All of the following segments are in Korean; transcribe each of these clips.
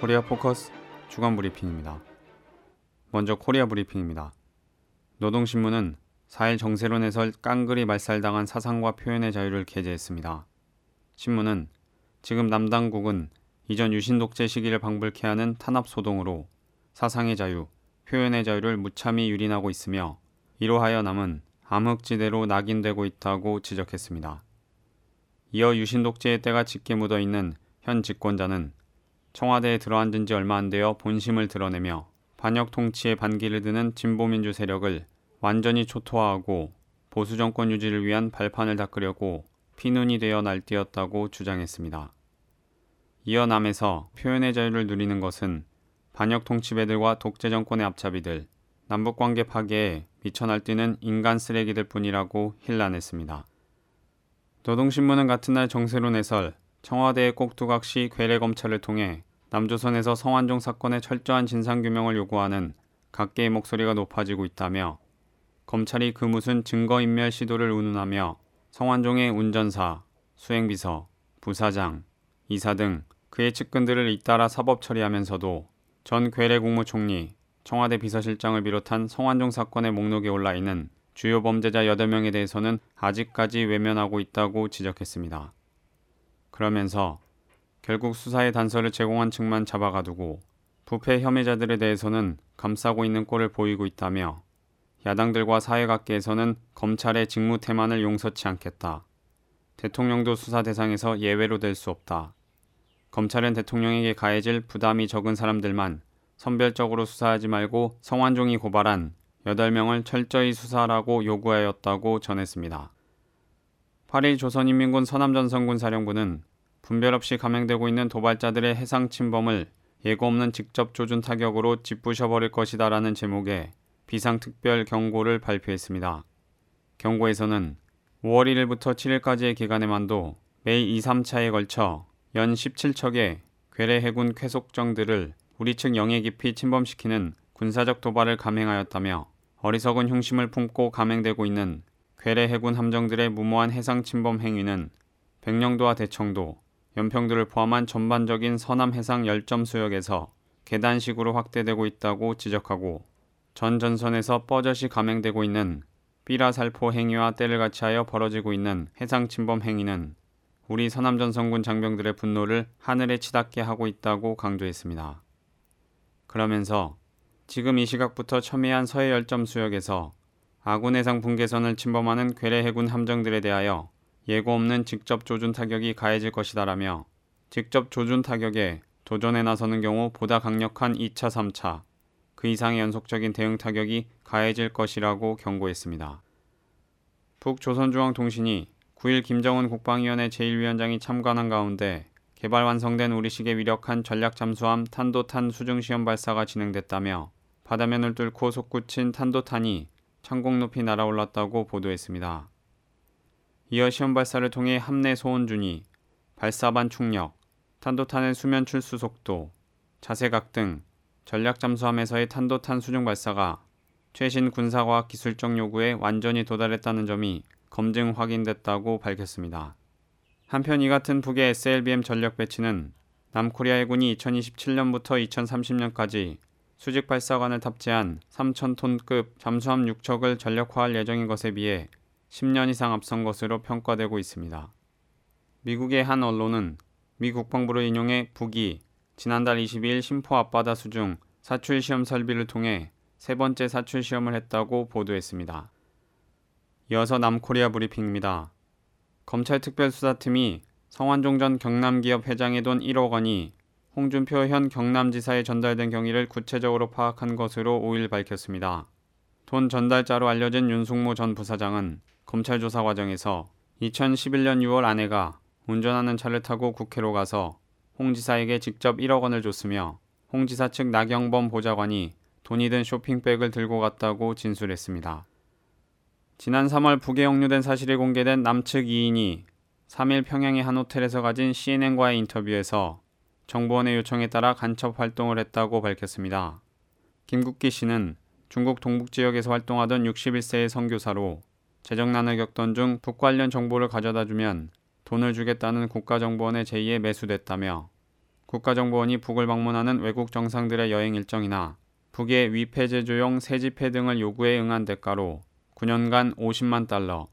코리아 포커스 주간 브리핑입니다. 먼저 코리아 브리핑입니다. 노동신문은 4일 정세론에서 깡그리 말살당한 사상과 표현의 자유를 게재했습니다. 신문은 지금 남당국은 이전 유신 독재 시기를 방불케 하는 탄압 소동으로 사상의 자유, 표현의 자유를 무참히 유린하고 있으며 이로하여 남은 암흑지대로 낙인되고 있다고 지적했습니다. 이어 유신 독재의 때가 짙게 묻어 있는 현 집권자는 청와대에 들어앉은 지 얼마 안 되어 본심을 드러내며 반역 통치의 반기를 드는 진보민주 세력을 완전히 초토화하고 보수 정권 유지를 위한 발판을 닦으려고 피눈이 되어 날뛰었다고 주장했습니다. 이어 남에서 표현의 자유를 누리는 것은 반역 통치배들과 독재 정권의 앞잡이들, 남북관계 파괴에 미쳐 날뛰는 인간 쓰레기들 뿐이라고 힐난했습니다. 노동신문은 같은 날 정세론 해설, 청와대의 꼭두각시 괴뢰 검찰을 통해 남조선에서 성완종 사건의 철저한 진상규명을 요구하는 각계의 목소리가 높아지고 있다며 검찰이 그 무슨 증거인멸 시도를 운운하며 성완종의 운전사, 수행비서, 부사장, 이사 등 그의 측근들을 잇따라 사법 처리하면서도 전 괴뢰 국무총리, 청와대 비서실장을 비롯한 성완종 사건의 목록에 올라 있는 주요 범죄자 8명에 대해서는 아직까지 외면하고 있다고 지적했습니다. 그러면서 결국 수사의 단서를 제공한 측만 잡아가두고 부패 혐의자들에 대해서는 감싸고 있는 꼴을 보이고 있다며 야당들과 사회각계에서는 검찰의 직무 태만을 용서치 않겠다. 대통령도 수사 대상에서 예외로 될 수 없다. 검찰은 대통령에게 가해질 부담이 적은 사람들만 선별적으로 수사하지 말고 성완종이 고발한 8명을 철저히 수사하라고 요구하였다고 전했습니다. 8일 조선인민군 서남전선군 사령부는 분별 없이 감행되고 있는 도발자들의 해상 침범을 예고 없는 직접 조준 타격으로 짓부셔버릴 것이다라는 제목의 비상특별 경고를 발표했습니다. 경고에서는 5월 1일부터 7일까지의 기간에만도 매 2, 3차에 걸쳐 연 17척의 괴뢰 해군 쾌속정들을 우리 측 영해 깊이 침범시키는 군사적 도발을 감행하였다며 어리석은 흉심을 품고 감행되고 있는 괴뢰 해군 함정들의 무모한 해상 침범 행위는 백령도와 대청도, 연평도를 포함한 전반적인 서남 해상 열점 수역에서 계단식으로 확대되고 있다고 지적하고 전 전선에서 뻐젓이 감행되고 있는 삐라살포 행위와 때를 같이하여 벌어지고 있는 해상 침범 행위는 우리 서남전선군 장병들의 분노를 하늘에 치닫게 하고 있다고 강조했습니다. 그러면서 지금 이 시각부터 첨예한 서해 열점 수역에서 아군 해상 분계선을 침범하는 괴뢰 해군 함정들에 대하여 예고 없는 직접 조준 타격이 가해질 것이다라며 직접 조준 타격에 도전에 나서는 경우 보다 강력한 2차, 3차, 그 이상의 연속적인 대응 타격이 가해질 것이라고 경고했습니다. 북조선중앙통신이 9일 김정은 국방위원회 제1위원장이 참관한 가운데 개발 완성된 우리식의 위력한 전략 잠수함 탄도탄 수중 시험 발사가 진행됐다며 바다면을 뚫고 솟구친 탄도탄이 천공 높이 날아올랐다고 보도했습니다. 이어 시험 발사를 통해 함내 소원준이 발사반 충력, 탄도탄의 수면 출수 속도, 자세각 등 전략 잠수함에서의 탄도탄 수중 발사가 최신 군사과학 기술적 요구에 완전히 도달했다는 점이 검증 확인됐다고 밝혔습니다. 한편 이 같은 북의 SLBM 전력 배치는 남코리아 해군이 2027년부터 2030년까지 수직 발사관을 탑재한 3,000톤급 잠수함 6척을 전력화할 예정인 것에 비해 10년 이상 앞선 것으로 평가되고 있습니다. 미국의 한 언론은 미 국방부를 인용해 북이 지난달 22일 심포 앞바다 수중 사출 시험 설비를 통해 세 번째 사출 시험을 했다고 보도했습니다. 이어서 남코리아 브리핑입니다. 검찰 특별수사팀이 성완종 전 경남기업 회장의 돈 1억 원이 홍준표 현 경남지사에 전달된 경위를 구체적으로 파악한 것으로 5일 밝혔습니다. 돈 전달자로 알려진 윤숙모 전 부사장은 검찰 조사 과정에서 2011년 6월 아내가 운전하는 차를 타고 국회로 가서 홍 지사에게 직접 1억 원을 줬으며 홍 지사 측 나경범 보좌관이 돈이 든 쇼핑백을 들고 갔다고 진술했습니다. 지난 3월 북에 역류된 사실이 공개된 남측 2인이 3일 평양의 한 호텔에서 가진 CNN과의 인터뷰에서 정부원의 요청에 따라 간첩 활동을 했다고 밝혔습니다. 김국기 씨는 중국 동북 지역에서 활동하던 61세의 선교사로 재정난을 겪던 중 북 관련 정보를 가져다 주면 돈을 주겠다는 국가정보원의 제의에 매수됐다며 국가정보원이 북을 방문하는 외국 정상들의 여행 일정이나 북의 위패 제조용 새 집회 등을 요구에 응한 대가로 9년간 50만 달러,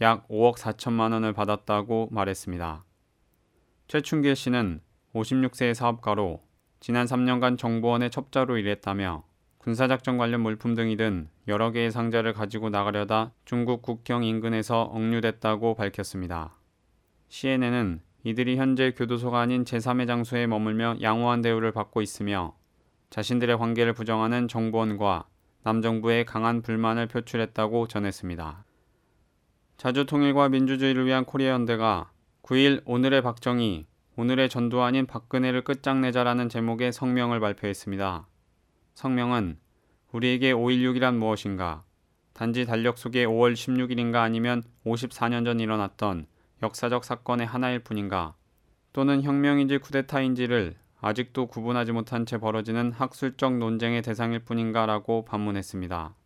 약 5억 4천만 원을 받았다고 말했습니다. 최춘길 씨는 56세의 사업가로 지난 3년간 정보원의 첩자로 일했다며 군사작전 관련 물품 등이 든 여러 개의 상자를 가지고 나가려다 중국 국경 인근에서 억류됐다고 밝혔습니다. CNN은 이들이 현재 교도소가 아닌 제3의 장소에 머물며 양호한 대우를 받고 있으며 자신들의 관계를 부정하는 정보원과 남정부의 강한 불만을 표출했다고 전했습니다. 자주 통일과 민주주의를 위한 코리아 연대가 9일 오늘의 박정희, 오늘의 전두환인 박근혜를 끝장내자라는 제목의 성명을 발표했습니다. 성명은 우리에게 5.16이란 무엇인가? 단지 달력 속에 5월 16일인가 아니면 54년 전 일어났던 역사적 사건의 하나일 뿐인가? 또는 혁명인지 쿠데타인지를 아직도 구분하지 못한 채 벌어지는 학술적 논쟁의 대상일 뿐인가라고 반문했습니다.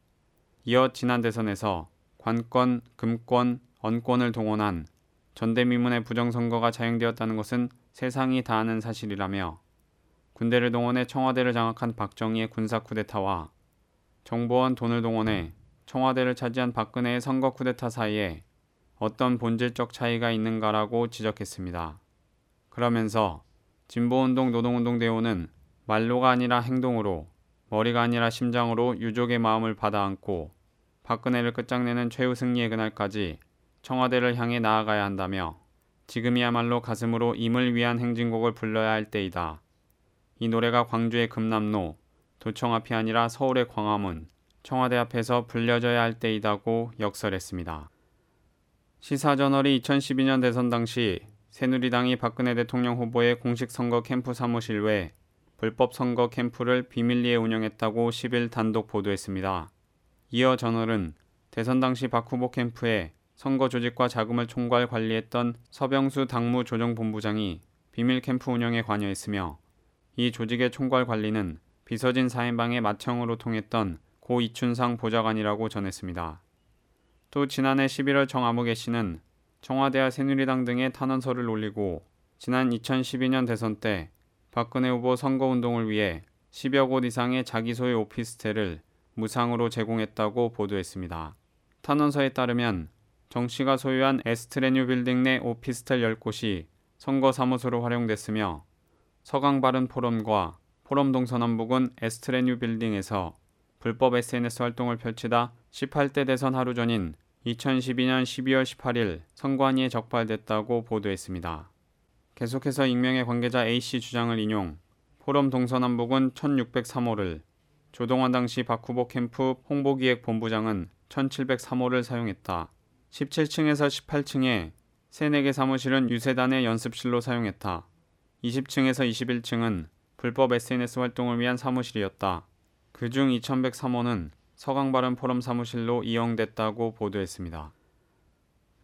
이어 지난 대선에서 관권, 금권, 언권을 동원한 전대미문의 부정선거가 자행되었다는 것은 세상이 다 아는 사실이라며 군대를 동원해 청와대를 장악한 박정희의 군사 쿠데타와 정보원 돈을 동원해 청와대를 차지한 박근혜의 선거 쿠데타 사이에 어떤 본질적 차이가 있는가라고 지적했습니다. 그러면서 진보운동 노동운동 대우는 말로가 아니라 행동으로 머리가 아니라 심장으로 유족의 마음을 받아안고 박근혜를 끝장내는 최후 승리의 그날까지 청와대를 향해 나아가야 한다며 지금이야말로 가슴으로 임을 위한 행진곡을 불러야 할 때이다. 이 노래가 광주의 금남로, 도청 앞이 아니라 서울의 광화문, 청와대 앞에서 불려져야 할 때이다고 역설했습니다. 시사저널이 2012년 대선 당시 새누리당이 박근혜 대통령 후보의 공식 선거 캠프 사무실 외 불법 선거 캠프를 비밀리에 운영했다고 10일 단독 보도했습니다. 이어 저널은 대선 당시 박 후보 캠프에 선거 조직과 자금을 총괄 관리했던 서병수 당무 조정본부장이 비밀 캠프 운영에 관여했으며 이 조직의 총괄 관리는 비서진 사인방의 맏형으로 통했던 고 이춘상 보좌관이라고 전했습니다. 또 지난해 11월 정아무개 씨는 청와대와 새누리당 등의 탄원서를 올리고 지난 2012년 대선 때 박근혜 후보 선거운동을 위해 10여 곳 이상의 자기 소유 오피스텔을 무상으로 제공했다고 보도했습니다. 탄원서에 따르면 정 씨가 소유한 에스트레뉴 빌딩 내 오피스텔 10곳이 선거 사무소로 활용됐으며 서강바른 포럼과 포럼 동서남북은 에스트레뉴 빌딩에서 불법 SNS 활동을 펼치다 18대 대선 하루 전인 2012년 12월 18일 선관위에 적발됐다고 보도했습니다. 계속해서 익명의 관계자 A씨 주장을 인용 포럼 동서남북은 1603호를 조동환 당시 박 후보 캠프 홍보기획 본부장은 1703호를 사용했다. 17층에서 18층에 3, 4개 사무실은 유세단의 연습실로 사용했다. 20층에서 21층은 불법 SNS 활동을 위한 사무실이었다. 그중 2103호는 서강바른 포럼 사무실로 이용됐다고 보도했습니다.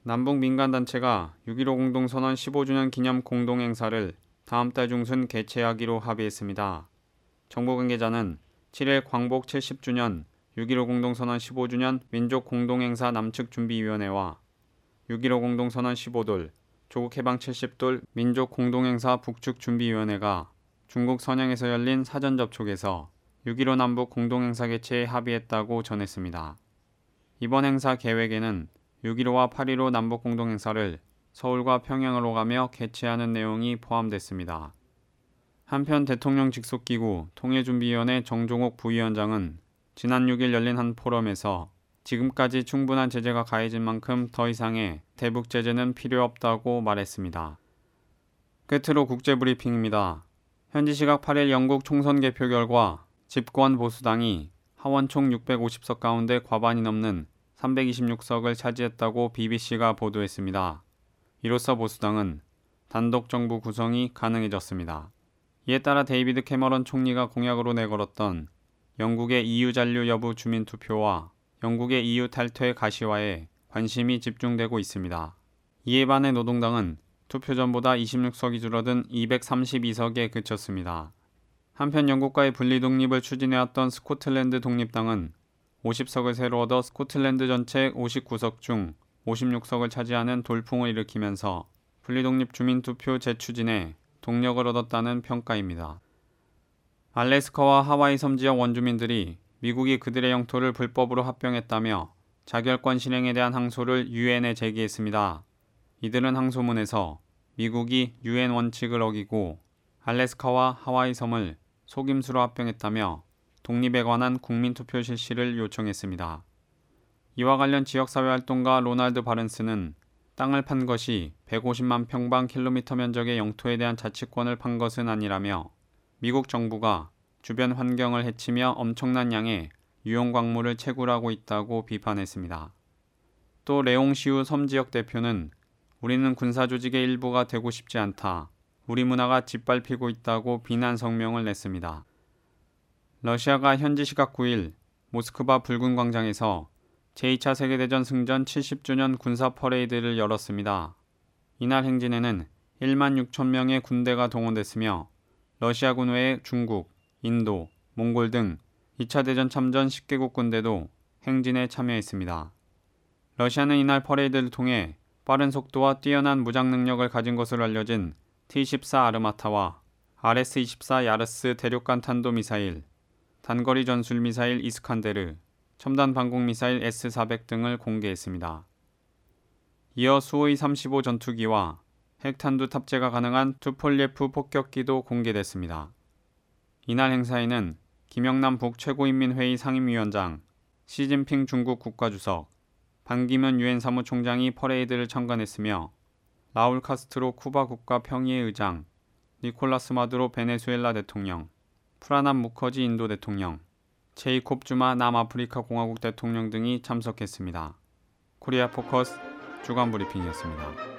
남북 민간단체가 6.15 공동선언 15주년 기념 공동행사를 다음 달 중순 개최하기로 합의했습니다. 정부 관계자는 7일 광복 70주년 6.15 공동선언 15주년 민족공동행사 남측준비위원회와 6.15 공동선언 15돌 조국 해방 70돌 민족 공동행사 북측 준비위원회가 중국 선양에서 열린 사전 접촉에서 6.15 남북 공동행사 개최에 합의했다고 전했습니다. 이번 행사 계획에는 6.15와 8.15 남북 공동행사를 서울과 평양으로 가며 개최하는 내용이 포함됐습니다. 한편 대통령 직속기구 통일준비위원회 정종옥 부위원장은 지난 6일 열린 한 포럼에서 지금까지 충분한 제재가 가해진 만큼 더 이상의 대북 제재는 필요 없다고 말했습니다. 끝으로 국제브리핑입니다. 현지 시각 8일 영국 총선 개표 결과 집권 보수당이 하원 총 650석 가운데 과반이 넘는 326석을 차지했다고 BBC가 보도했습니다. 이로써 보수당은 단독 정부 구성이 가능해졌습니다. 이에 따라 데이비드 캐머런 총리가 공약으로 내걸었던 영국의 EU 잔류 여부 주민 투표와 영국의 EU 탈퇴 가시화에 관심이 집중되고 있습니다. 이에 반해 노동당은 투표 전보다 26석이 줄어든 232석에 그쳤습니다. 한편 영국과의 분리 독립을 추진해왔던 스코틀랜드 독립당은 50석을 새로 얻어 스코틀랜드 전체 59석 중 56석을 차지하는 돌풍을 일으키면서 분리독립 주민투표 재추진에 동력을 얻었다는 평가입니다. 알래스카와 하와이 섬 지역 원주민들이 미국이 그들의 영토를 불법으로 합병했다며 자결권 실행에 대한 항소를 유엔에 제기했습니다. 이들은 항소문에서 미국이 유엔 원칙을 어기고 알래스카와 하와이 섬을 속임수로 합병했다며 독립에 관한 국민 투표 실시를 요청했습니다. 이와 관련 지역사회 활동가 로날드 바른스는 땅을 판 것이 150만 평방 킬로미터 면적의 영토에 대한 자치권을 판 것은 아니라며 미국 정부가 주변 환경을 해치며 엄청난 양의 유용 광물을 채굴하고 있다고 비판했습니다. 또 레옹시우 섬지역 대표는 우리는 군사 조직의 일부가 되고 싶지 않다. 우리 문화가 짓밟히고 있다고 비난 성명을 냈습니다. 러시아가 현지 시각 9일 모스크바 붉은 광장에서 제2차 세계대전 승전 70주년 군사 퍼레이드를 열었습니다. 이날 행진에는 1만 6천 명의 군대가 동원됐으며 러시아군 외에 중국, 인도, 몽골 등 2차 대전 참전 10개국 군대도 행진에 참여했습니다. 러시아는 이날 퍼레이드를 통해 빠른 속도와 뛰어난 무장 능력을 가진 것으로 알려진 T-14 아르마타와 RS-24 야르스 대륙간 탄도 미사일, 단거리 전술 미사일 이스칸데르, 첨단 방공 미사일 S-400 등을 공개했습니다. 이어 수호이 35 전투기와 핵탄두 탑재가 가능한 투폴리에프 폭격기도 공개됐습니다. 이날 행사에는 김영남 북 최고인민회의 상임위원장, 시진핑 중국 국가주석, 반기문 유엔 사무총장이 퍼레이드를 참관했으며 라울 카스트로 쿠바 국가 평의회 의장, 니콜라스 마두로 베네수엘라 대통령, 프라남 무커지 인도 대통령, 제이콥 주마 남아프리카 공화국 대통령 등이 참석했습니다. 코리아 포커스 주간 브리핑이었습니다.